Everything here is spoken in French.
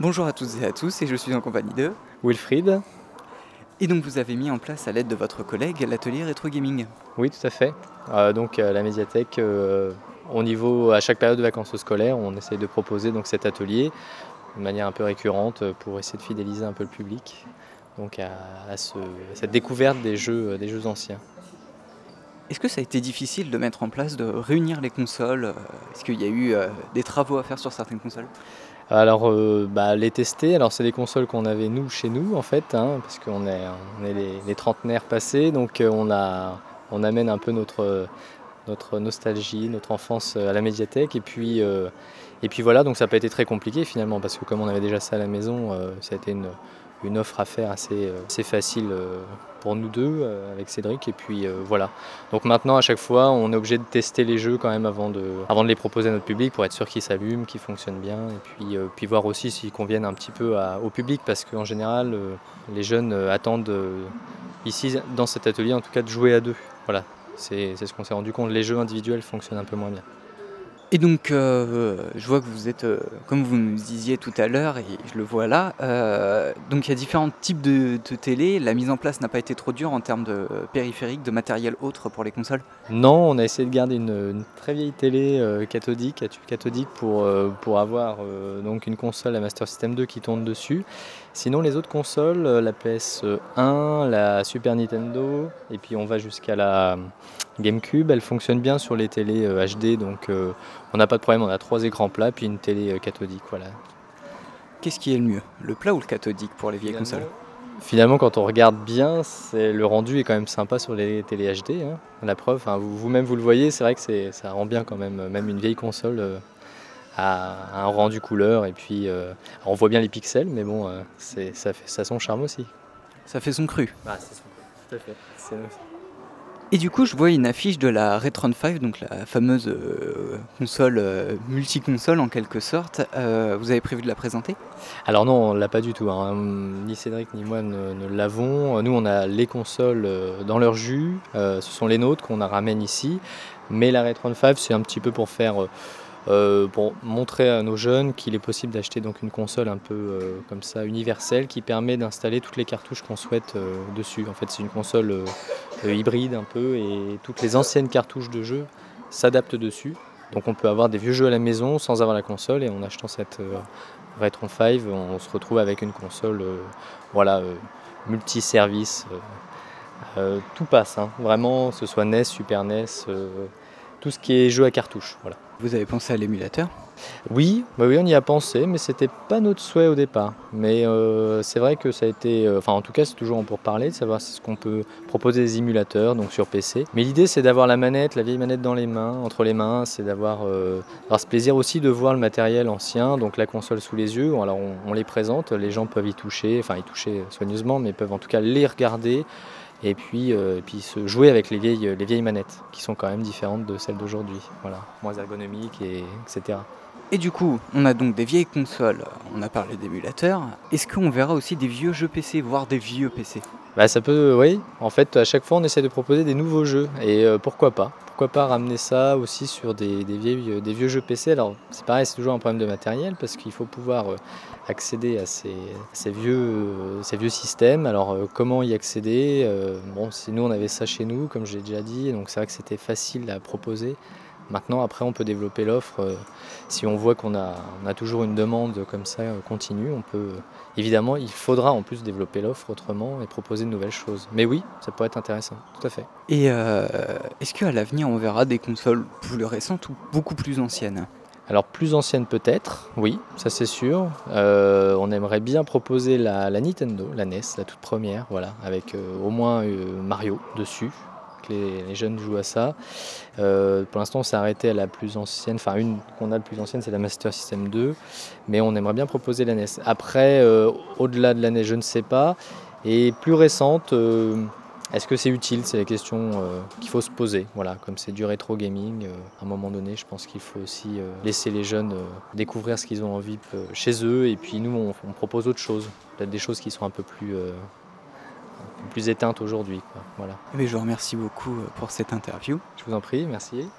Bonjour à toutes et à tous, et je suis en compagnie de Wilfried. Et donc vous avez mis en place à l'aide de votre collègue l'atelier rétro gaming. Oui, tout à fait. Euh, donc à la médiathèque, euh, au niveau, à chaque période de vacances scolaires, on essaye de proposer donc cet atelier de manière un peu récurrente pour essayer de fidéliser un peu le public donc à, cette découverte des jeux, des jeux anciens. Est-ce que ça a été difficile de mettre en place, de réunir les consoles? Est-ce qu'il y a eu euh, des travaux à faire sur certaines consoles? Alors, euh, bah, les tester, alors c'est des consoles qu'on avait nous chez nous en fait, hein, parce qu'on est, on est les, trentenaires passés, donc euh, on, a, on amène un peu notre, nostalgie, notre enfance à la médiathèque, et puis, voilà, donc ça n'a pas été très compliqué finalement, parce que comme on avait déjà ça à la maison, ça a été une, une offre à faire assez, euh, facile euh, pour nous deux euh, avec Cédric. Et puis voilà. Donc maintenant, à chaque fois, on est obligé de tester les jeux quand même avant de, les proposer à notre public pour être sûr qu'ils s'allument, qu'ils fonctionnent bien. Et puis, puis voir aussi s'ils conviennent un petit peu au public parce qu'en général, les jeunes attendent ici, dans cet atelier, en tout cas, de jouer à deux. Voilà. C'est ce qu'on s'est rendu compte. Les jeux individuels fonctionnent un peu moins bien. Et donc, euh, je vois que vous êtes, euh, comme vous nous disiez tout à l'heure, et je le vois là, euh, donc il y a différents types de, télé. La mise en place n'a pas été trop dure en termes de périphériques, de matériel autre pour les consoles? Non, on a essayé de garder une, très vieille télé cathodique, à tube cathodique, pour, pour avoir donc une console, la Master System 2 qui tourne dessus. Sinon, les autres consoles, la PS1, la Super Nintendo, et puis on va jusqu'à la GameCube, elle fonctionne bien sur les télés HD, donc on n'a pas de problème, on a trois écrans plats puis une télé euh, cathodique. Voilà. Qu'est-ce qui est le mieux, le plat ou le cathodique pour les vieilles consoles? Finalement, quand on regarde bien, le rendu est quand même sympa sur les télé HD. Hein. La preuve, vous-même vous, le voyez, c'est vrai que ça rend bien quand même, même une vieille console à euh, un rendu couleur. Et puis, euh, on voit bien les pixels, mais bon, ça fait ça son charme aussi. Ça fait son cru. Ah, c'est son cru, tout à fait. Et du coup, je vois une affiche de la Retron 5, donc la fameuse euh, console euh, multi-console en quelque sorte. Euh, vous avez prévu de la présenter? Alors non, on l'a pas du tout. Hein. Ni Cédric ni moi ne, l'avons. Nous, on a les consoles dans leur jus. ce sont les nôtres qu'on ramène ici. Mais la Retron 5, c'est un petit peu pour faire pour montrer à nos jeunes qu'il est possible d'acheter donc une console un peu comme ça universelle qui permet d'installer toutes les cartouches qu'on souhaite dessus. En fait, c'est une console hybride un peu et toutes les anciennes cartouches de jeux s'adaptent dessus. Donc on peut avoir des vieux jeux à la maison sans avoir la console et en achetant cette Retron 5, on se retrouve avec une console voilà, multi-service. tout passe, hein. vraiment, que ce soit NES, Super NES, tout ce qui est jeu à cartouche. Voilà. Vous avez pensé à l'émulateur? Oui, bah oui, on y a pensé, mais c'était pas notre souhait au départ. Mais euh, c'est vrai que ça a été, euh, enfin en tout cas c'est toujours pour parler, de savoir ce qu'on peut proposer des émulateurs, donc sur PC. Mais l'idée c'est d'avoir la manette, la vieille manette dans les mains, entre les mains, c'est d'avoir euh, ce plaisir aussi de voir le matériel ancien, donc la console sous les yeux. Alors on, les présente, les gens peuvent y toucher, enfin y toucher soigneusement, mais peuvent en tout cas les regarder et puis, et puis se jouer avec les vieilles, les vieilles manettes qui sont quand même différentes de celles d'aujourd'hui, voilà, moins ergonomiques et etc. Et du coup, on a donc des vieilles consoles, on a parlé d'émulateurs. Est-ce qu'on verra aussi des vieux jeux PC, voire des vieux PC Bah ça peut, oui. En fait, à chaque fois, on essaie de proposer des nouveaux jeux. Et euh, pourquoi pas? Pourquoi pas ramener ça aussi sur des, des vieux jeux PC Alors, c'est pareil, c'est toujours un problème de matériel parce qu'il faut pouvoir euh, accéder à ces, vieux, euh, ces vieux systèmes. Alors, comment y accéder? Bon, nous, on avait ça chez nous, comme j'ai déjà dit, donc c'est vrai que c'était facile à proposer. Maintenant, après, on peut développer l'offre. Euh, si on voit qu'on a, toujours une demande comme ça euh, continue, on peut. Évidemment, il faudra en plus développer l'offre autrement et proposer de nouvelles choses. Mais oui, ça pourrait être intéressant, tout à fait. Et euh, est-ce qu'à l'avenir, on verra des consoles plus récentes ou beaucoup plus anciennes? Alors plus anciennes peut-être, oui, ça c'est sûr. on aimerait bien proposer la, Nintendo, la NES, la toute première, voilà, avec au moins Mario dessus, les, jeunes jouent à ça. Euh, pour l'instant, on s'est arrêté à la plus ancienne, enfin une qu'on a la plus ancienne, c'est la Master System 2, mais on aimerait bien proposer la NES. Après, euh, au-delà de la NES, je ne sais pas. Et plus récente, euh, est-ce que c'est utile? C'est la question qu'il faut se poser. Voilà, comme c'est du rétro gaming, à un moment donné, je pense qu'il faut aussi laisser les jeunes découvrir ce qu'ils ont envie chez eux. Et puis nous, on, on propose autre chose, peut-être des choses qui sont un peu plus plus éteinte aujourd'hui. Voilà. Mais je vous remercie beaucoup euh, pour cette interview. Je vous en prie, merci.